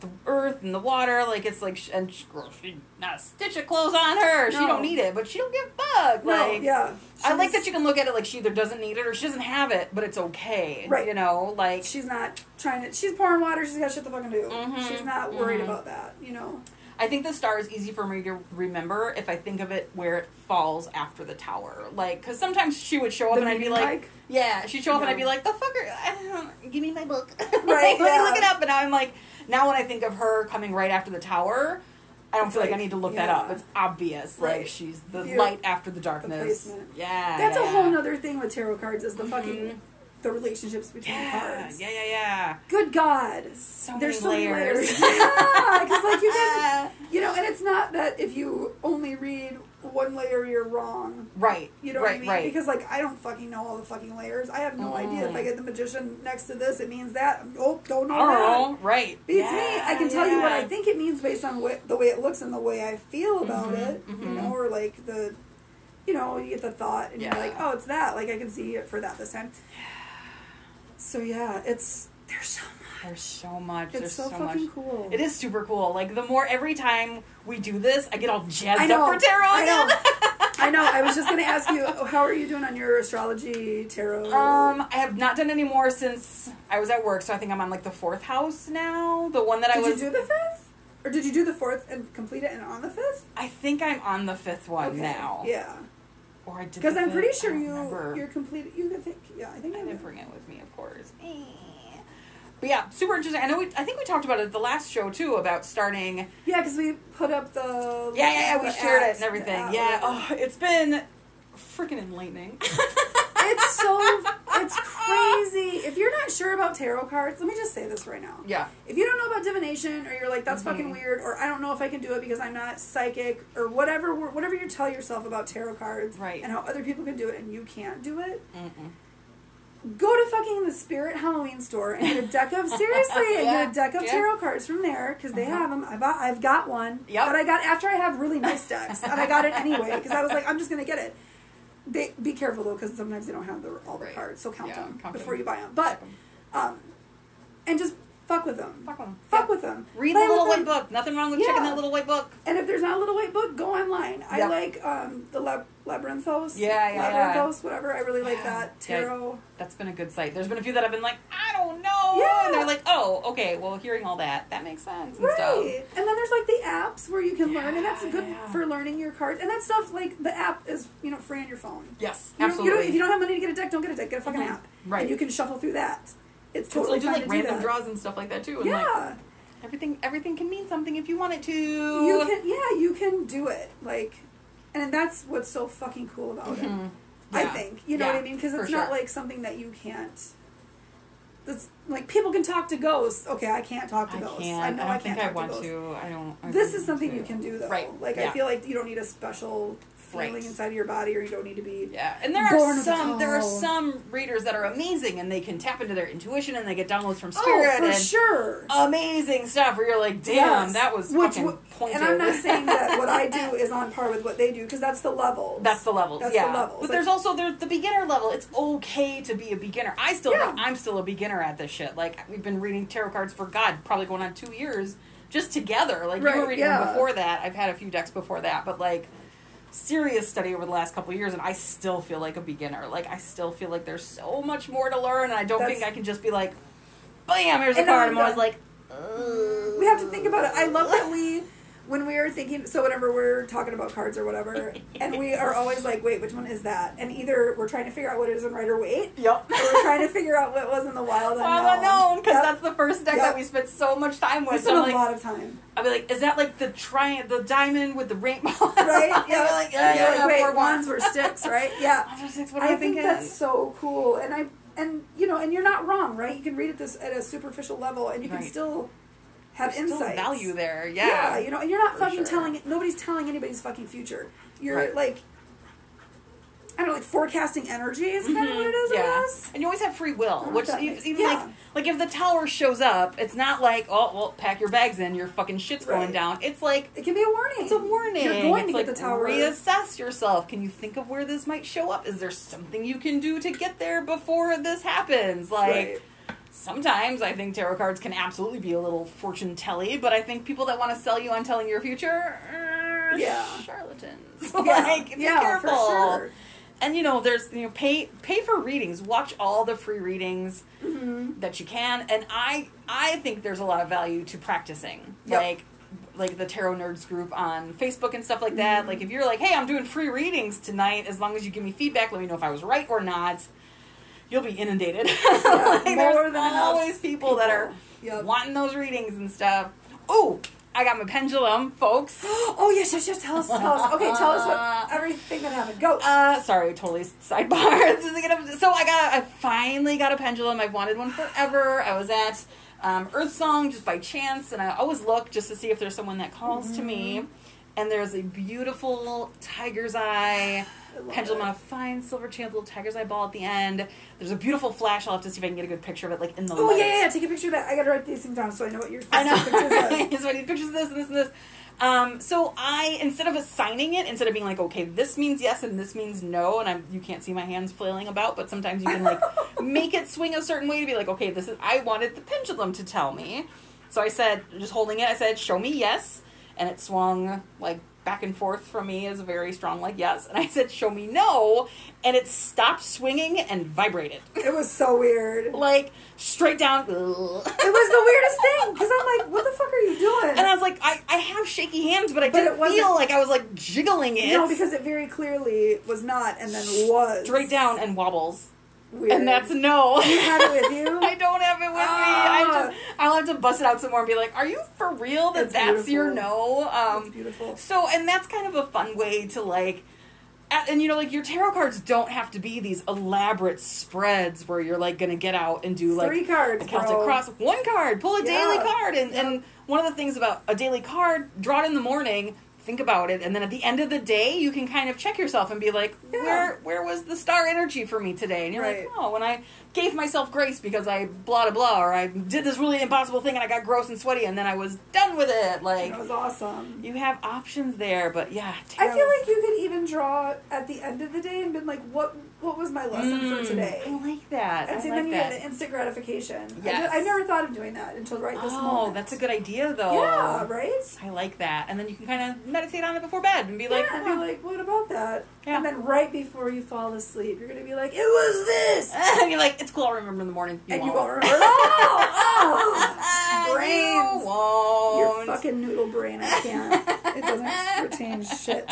the earth and the water. Like it's like and she, girl, she not a stitch of clothes on her. She don't need it, but she don't give a fuck. No, Like yeah. I like that you can look at it like she either doesn't need it or she doesn't have it, but it's okay. Right. You know, like She's not trying to. She's pouring water. She's got shit to fucking do. Mhm, She's not worried mhm. about that. You know. I think the star is easy for me to remember if I think of it where it falls after the tower. Like, because sometimes she would show up The and I'd be like, like? yeah, she'd show up and I'd be like, the fucker, I don't know, give me my book. <laughs> Right, Let me look it up. And I'm like, now when I think of her coming right after the tower, I don't It's feel like, I need to look that up. It's obvious. Like, Right. she's the light after the darkness. placement. yeah. That's yeah, a whole yeah. nother thing with tarot cards is the Mhm. fucking the relationships between Yeah, cards. yeah, yeah, yeah. Good God. So There's so many many layers. layers. <laughs> yeah, because like you <laughs> can, you know, and it's not that if you only read one layer, you're wrong. Right. You know right, what I mean? Right. Because like I don't fucking know all the fucking layers. I have no Mm. idea if I get the magician next to this, it means that. Oh, don't know oh, that. right. Beats yeah, me. I can tell you what I think it means based on what, the way it looks and the way I feel about Mhm, it. You mhm. know, or like the, you know, you get the thought and Yeah. you're like, oh, it's that. Like I can see it for that this time. So yeah, it's there's so much. There's so much. It's There's so, so, fucking much. cool. It is super cool. Like the more every time we do this, I get all jazzed know. up for tarot I know. <laughs> I know. I was just gonna ask you, how are you doing on your astrology tarot? Um, I have not done any more since I was at work, so I think I'm on like the fourth house now. The one that I was. did you do the fifth, or did you do the fourth and complete it and on the fifth? I think I'm on the fifth one Okay. now. Yeah, Or I did. because I'm pretty sure you remember. you're completed. You think. Yeah, I think I I didn't did. bring it with me, of course. Eh. But yeah, super interesting. I know. We, I think we talked about it at the last show too about starting. Yeah, because we put up the Yeah, yeah, yeah. We shared it and everything. Yeah. Oh, it's been freaking enlightening. <laughs> it's so it's crazy. If you're not sure about tarot cards, let me just say this right now. yeah. If you don't know about divination, or you're like that's Mhm. fucking weird, or I don't know if I can do it because I'm not psychic, or whatever, whatever you tell yourself about tarot cards, Right. and how other people can do it and you can't do it, Mm-mm. Go to fucking the Spirit Halloween store and get a deck of <laughs> seriously and Yeah, get a deck of yeah. tarot cards from there because they Uh-huh. have them. I bought, I've got one Yep. that I got after I have really nice decks, and I got it anyway because I was like, I'm just gonna get it. They be careful though because sometimes they don't have the, all the Right. cards, so count Yeah, them count before them. you buy them. But um, and just fuck with them. Fuck 'em. Fuck with them. Read Play the little white them. book. Nothing wrong with checking that little white book. And if there's not a little white book, go online. I like um, the Lab- Labyrinthos. Yeah, yeah, yeah. Labyrinthos, whatever. I really like Yeah. that. Yeah. Tarot. That's been a good site. There's been a few that I've been like, I don't know. Yeah. And they're like, oh, okay. Well, hearing all that, that makes sense and Right. stuff. And then there's like the apps where you can learn, and that's good Yeah. for learning your cards. And that stuff, like the app is, you know, free on your phone. Yes, You you absolutely. don't, if you don't have money to get a deck, don't get a deck. Get a fucking Mhm. app. Right. And you can shuffle through that. It's Totally do like random do draws and stuff like that too. And like Yeah. everything, everything can mean something if you want it to. you can. Yeah, you can do it. Like, and that's what's so fucking cool about it. Mhm. I Yeah. think. You know Yeah, what I mean? Because it's not sure. like something that you can't. That's like people can talk to ghosts. Okay, I can't talk to I ghosts. can't. I I, know don't I, can't I talk want to to. I don't. I This is something want you can do though. Right. Like yeah. I feel like you don't need a special feeling Right. inside of your body, or you don't need to be. Yeah, and there are some there are some readers that are amazing and they can tap into their intuition and they get downloads from Oh, spirit for and sure. amazing stuff where you're like, damn, Yes. that was Which fucking pointed. And I'm not saying that what I do <laughs> is on par with what they do because that's the level. That's the level. That's yeah. the levels. But Like- there's also there's the beginner level. It's okay to be a beginner. I still Yeah. I'm still a beginner at this shit. Like we've been reading tarot cards for God, probably going on two years just together. Like you were reading yeah. before that. I've had a few decks before that, but like serious study over the last couple of years, and I still feel like a beginner. Like I still feel like there's so much more to learn, and I don't That's- think I can just be like, bam, here's a card. I'm I'm always like, Ugh. we have to think about it. I love that we, when we are thinking, so whenever we're talking about cards or whatever, and we are always like, wait, which one is that? And either we're trying to figure out what it is in Rider Waite, Yep. or we're trying to figure out what was in the Wild Unknown. Wild unknown, because Yep. that's the first deck Yep. that we spent so much time with. we with. spent So a I'm like, lot of time. I'd be like, is that like the tri- the diamond with the rainbow? Right? <laughs> yeah. Yeah. like, yeah, You're yeah, like, yeah, wait, four wands wands. were sticks, right? <laughs> Yeah. Six. What I I think thinking? that's so cool, and I and you know, and you're not wrong, right? You can read it this at a superficial level, and you can still have There's insights. value there. Yeah. Yeah. you know, and you're not fucking sure. telling nobody's telling anybody's fucking future. You're Right. like I don't know, like forecasting energy is kind of what it is, I Mm-hmm. Yeah, guess. and you always have free will, which if even yeah. like like if the tower shows up, it's not like oh well, pack your bags in, your fucking shit's Right. going down. It's like It can be a warning. it's a warning. You're going it's to like get the tower. reassess yourself. Can you think of where this might show up? Is there something you can do to get there before this happens? Like. Right. Sometimes I think tarot cards can absolutely be a little fortune telly, but I think people that want to sell you on telling your future, uh, Yeah. charlatans. <laughs> Yeah, like, be yeah, careful. for sure. And you know, there's you know, pay pay for readings. Watch all the free readings Mm-hmm. that you can. And I I think there's a lot of value to practicing. Yep. Like like the tarot nerds group on Facebook and stuff like that. Mm-hmm. Like if you're like, hey, I'm doing free readings tonight, as long as you give me feedback, let me know if I was right or not. You'll be inundated. <laughs> like, more there's always people, that are Yep. wanting those readings and stuff. Oh, I got my pendulum, folks. <gasps> Oh yes, yes, yes. Tell us, tell us. Okay, tell us what <laughs> everything that happened. Go. Uh, sorry, totally sidebar. <laughs> This isn't gonna- so I got, I finally got a pendulum. I've wanted one forever. I was at um, Earth Song just by chance, and I always look just to see if there's someone that calls to me. Mm-hmm. And there's a beautiful tiger's eye pendulum it. on a fine silver chain with little tiger's eye ball at the end. There's a beautiful flash. I'll have to see if I can get a good picture of it, like in the Oh lights. yeah, yeah. Take a picture of that. I gotta write these things down so I know what you're. I know. <laughs> pictures so <laughs> I need pictures of this and this and this. Um, so I instead of assigning it, instead of being like, okay, this means yes and this means no, and I'm you can't see my hands flailing about, but sometimes you can like <laughs> make it swing a certain way to be like, okay, this is I wanted the pendulum to tell me. So I said, just holding it, I said, show me yes, and it swung like back and forth from me is a very strong like yes, and I said, show me no, and it stopped swinging and vibrated It was so weird. <laughs> like straight down. <laughs> It was the weirdest thing because I'm like, what the fuck are you doing? And I was like, I, I have shaky hands, but I But didn't it feel like I was like jiggling it. no, because it very clearly was not, and then was straight down and wobbles. Weird. And that's no. You had it with you? <laughs> I don't have it with me. I have to, I'll have to bust it out some more and be like, "Are you for real that It's that's your no?" That's Um, beautiful. so, and that's kind of a fun way to like, and you know, like your tarot cards don't have to be these elaborate spreads where you're like gonna get out and do like Three cards, a Celtic bro. cross, one card, pull a daily card, and Yep. and one of the things about a daily card, draw it in the morning. Think about it, and then at the end of the day, you can kind of check yourself and be like, Yeah. "Where, where was the star energy for me today?" And you're Right. like, "Oh, when I gave myself grace because I blah blah blah, or I did this really impossible thing and I got gross and sweaty, and then I was done with it." Like, It was awesome. you have options there, but yeah, I feel like you could even draw at the end of the day and been like, what what was my lesson Mm, for today? I like that. And I so like then you that. get the instant gratification. I, Yes. ju- I never thought of doing that until right this oh, moment. that's a good idea, though. Yeah, right? I like that, and then you can kind of meditate on it before bed and be like, yeah, and "Huh." be like, what about that? Yeah. And then right before you fall asleep, you're gonna be like, it was this, <laughs> and you're like, "It's cool. I'll remember in the morning." You and you won't. won't remember. <laughs> oh, oh <laughs> You brains. won't. Your fucking noodle brain. I can't. It doesn't retain shit.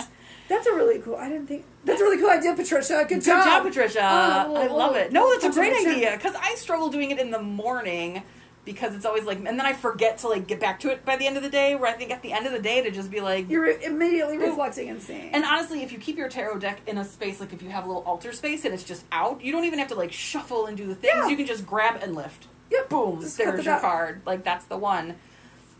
That's a really cool. I didn't think. That's a really cool idea, Patricia. Good, Good job, Patricia. Oh, I oh, love oh, it. No, that's a oh, great idea because I struggle doing it in the morning because it's always like, and then I forget to like get back to it by the end of the day. Where I think at the end of the day to just be like, You're immediately reflecting and seeing. And honestly, if you keep your tarot deck in a space, like if you have a little altar space and it's just out, you don't even have to like shuffle and do the things. Yeah. You can just grab and lift. Yep. Boom, Just there's the your card. Like that's the one.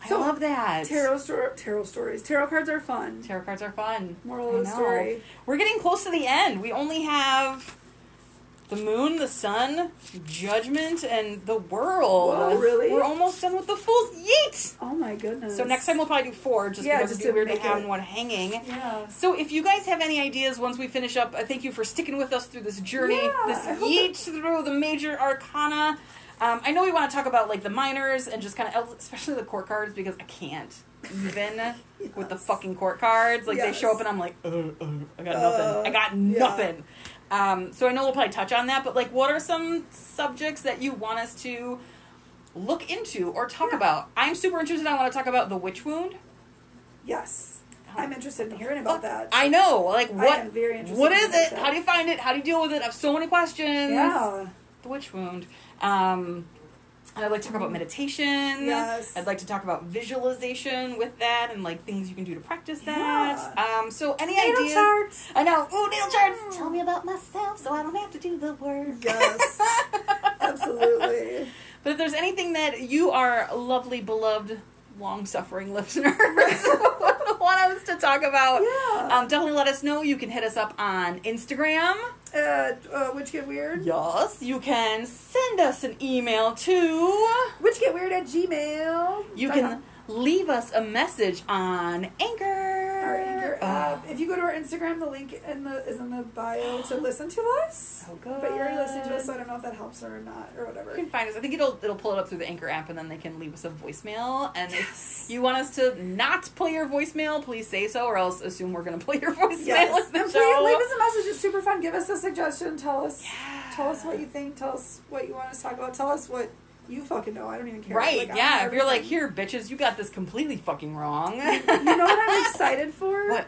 I So, love that. tarot sto- tarot stories. Tarot cards are fun. Tarot cards are fun. Moral of the story. We're getting close to the end. We only have the moon, the sun, judgment, and the world. Whoa, really? We're almost done with the fools. Yeet! Oh my goodness. So next time we'll probably do four, just Yeah, because just it'd be weird to have it- one hanging. Yeah. So if you guys have any ideas once we finish up, uh, thank you for sticking with us through this journey, Yeah, this yeet through the major arcana. Um, I know we want to talk about like the minors and just kind of, especially the court cards, because I can't even <laughs> with the fucking court cards. Like they show up and I'm like, uh, uh, I got Uh, nothing. I got yeah. Um, so I know we'll probably touch on that, but like, what are some subjects that you want us to look into or talk Yeah. about? I'm super interested. I want to talk about the witch wound. Yes. I'm interested in hearing about that. I know. Like I what? am very interested What is it? about How do you find it? How do you deal with it? I have so many questions. Yeah. The witch wound. Um, I'd like to talk about meditation. Yes. I'd like to talk about visualization with that and like things you can do to practice that. Um, so any Natal ideas? charts. I know. Ooh, natal charts. Tell me about myself so I don't have to do the work. Yes. <laughs> Absolutely. But if there's anything that you, are lovely, beloved, long-suffering listeners, <laughs> <laughs> want us to talk about, Yeah. um, definitely let us know. You can hit us up on Instagram. Uh, uh, Witch Get Weird? Yes. You can send us an email to. Witch Get Weird at Gmail. You can leave us a message on Anchor. Our. Oh, If you go to our Instagram, the link in the is in the bio to <gasps> listen to us. so good. But you're already listening to us, so I don't know if that helps or not or whatever. You can find us. I think it'll it'll pull it up through the Anchor app, and then they can leave us a voicemail. And Yes. if you want us to not play your voicemail, please say so, or else assume we're going to play your voicemail. Yes. And show. please leave us a message. It's super fun. Give us a suggestion. Tell us. Yeah. Tell us what you think. Tell us what you want us to talk about. Tell us what you fucking know. I don't even care. Right, Like, yeah. If you're like, here, bitches, you got this completely fucking wrong. you know what I'm <laughs> excited for? What?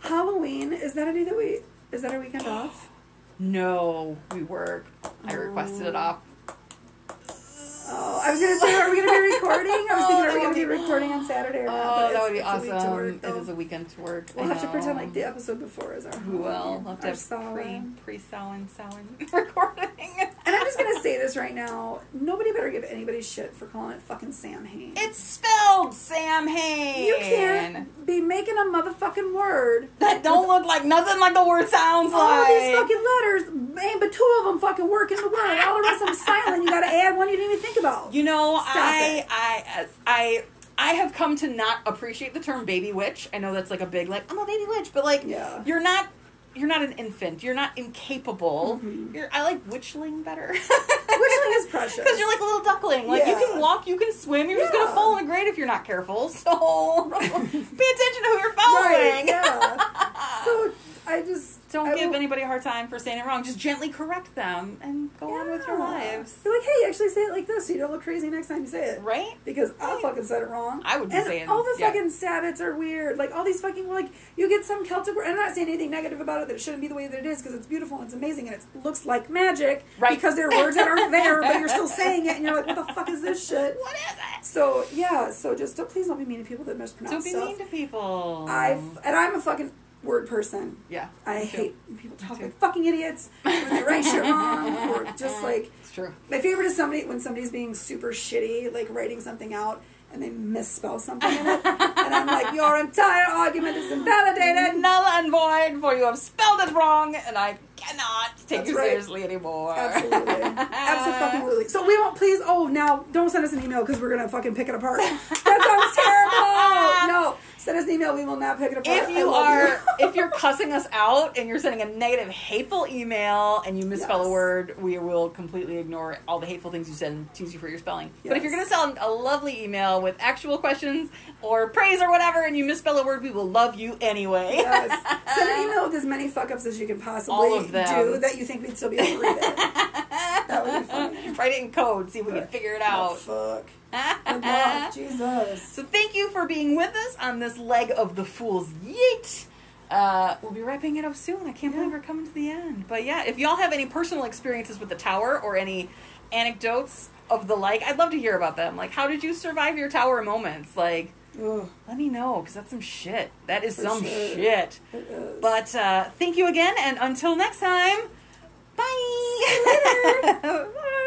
Halloween. Is that a day that we? Is that our weekend off? <gasps> No, we work. I requested it oh. off. Oh, I was gonna say, are we gonna be <laughs> oh, recording? I was Oh, thinking, are we gonna be be- recording on Saturday or not? Oh, that would be it's- it's a week to awesome. work, it is a weekend to work. We'll I have to pretend like the episode before is our. We will. We'll have to our have pre pre Samhain Samhain recording. And I'm just gonna say this right now: nobody better give anybody shit for calling it fucking Sam Hain. It's spelled Sam Hain. You can't be making a motherfucking word. That don't look like nothing like the word sounds All like. All these fucking letters, man, but two of them fucking work in the word. All the rest of them silent. You gotta add one you didn't even think about. You know, Stop I. I, I, I have come to not appreciate the term baby witch. I know that's like a big like I'm a baby witch, but like Yeah. you're not. You're not an infant. You're not incapable. Mhm. You're. I like witchling better. <laughs> Witchling is precious. Because you're like a little duckling. Like you can walk, you can swim. You're just gonna fall in a grate if you're not careful. <laughs> So <laughs> pay attention to who you're right, following. yeah. So I just Don't I give will- anybody a hard time for saying it wrong. Just gently correct them and go on with your lives. You're like, hey, actually say it like this so you don't look crazy next time you say it. Right? Because I fucking said it wrong. I would be and saying- all the yeah. fucking sabbats are weird. Like all these fucking like you get some Celtic word. I'm not saying anything negative about it. That it shouldn't be the way that it is because it's beautiful and it's amazing and it looks like magic. Right. Because there are words that aren't there, but you're still saying it, and you're like, what the <laughs> fuck is this shit? What is it? So yeah. So just don't, please don't be mean to people that mispronounce Don't be stuff. mean to people. I've and I'm a fucking word person. yeah. I hate when people talk like fucking idiots when they write shit <laughs> wrong or just like It's true. my favorite is somebody when somebody's being super shitty, like writing something out and they misspell something in it, <laughs> and I'm like, your entire argument is invalidated. Null and void, for you have spelled it wrong, and I cannot take That's you right. seriously anymore. Absolutely, absolutely. <laughs> So we won't please. Oh, now don't send us an email because we're gonna fucking pick it apart. That sounds terrible. <laughs> No, send us an email. We will not pick it apart. if you are if you're cussing us out and you're sending a negative hateful email and you misspell a word we will completely ignore all the hateful things you said and choose you for your spelling but if you're gonna send a lovely email with actual questions or praise or whatever and you misspell a word we will love you anyway Yes. Send an <laughs> email with as many fuck ups as you can possibly All of them. do that you think we'd still be able to read it. <laughs> That would be write it in code see if we can figure it Oh, out fuck. Good <laughs> luck. Jesus. So thank you for being with us on this leg of the Fool's Yeet. Uh, we'll be wrapping it up soon. I can't believe we're coming to the end. But yeah, if y'all have any personal experiences with the tower or any anecdotes of the like, I'd love to hear about them. Like, how did you survive your tower moments? Like, Ugh, let me know because that's some shit. That is For some sure. shit. is. But uh, thank you again, and until next time, bye. See you later. <laughs> <laughs> Bye.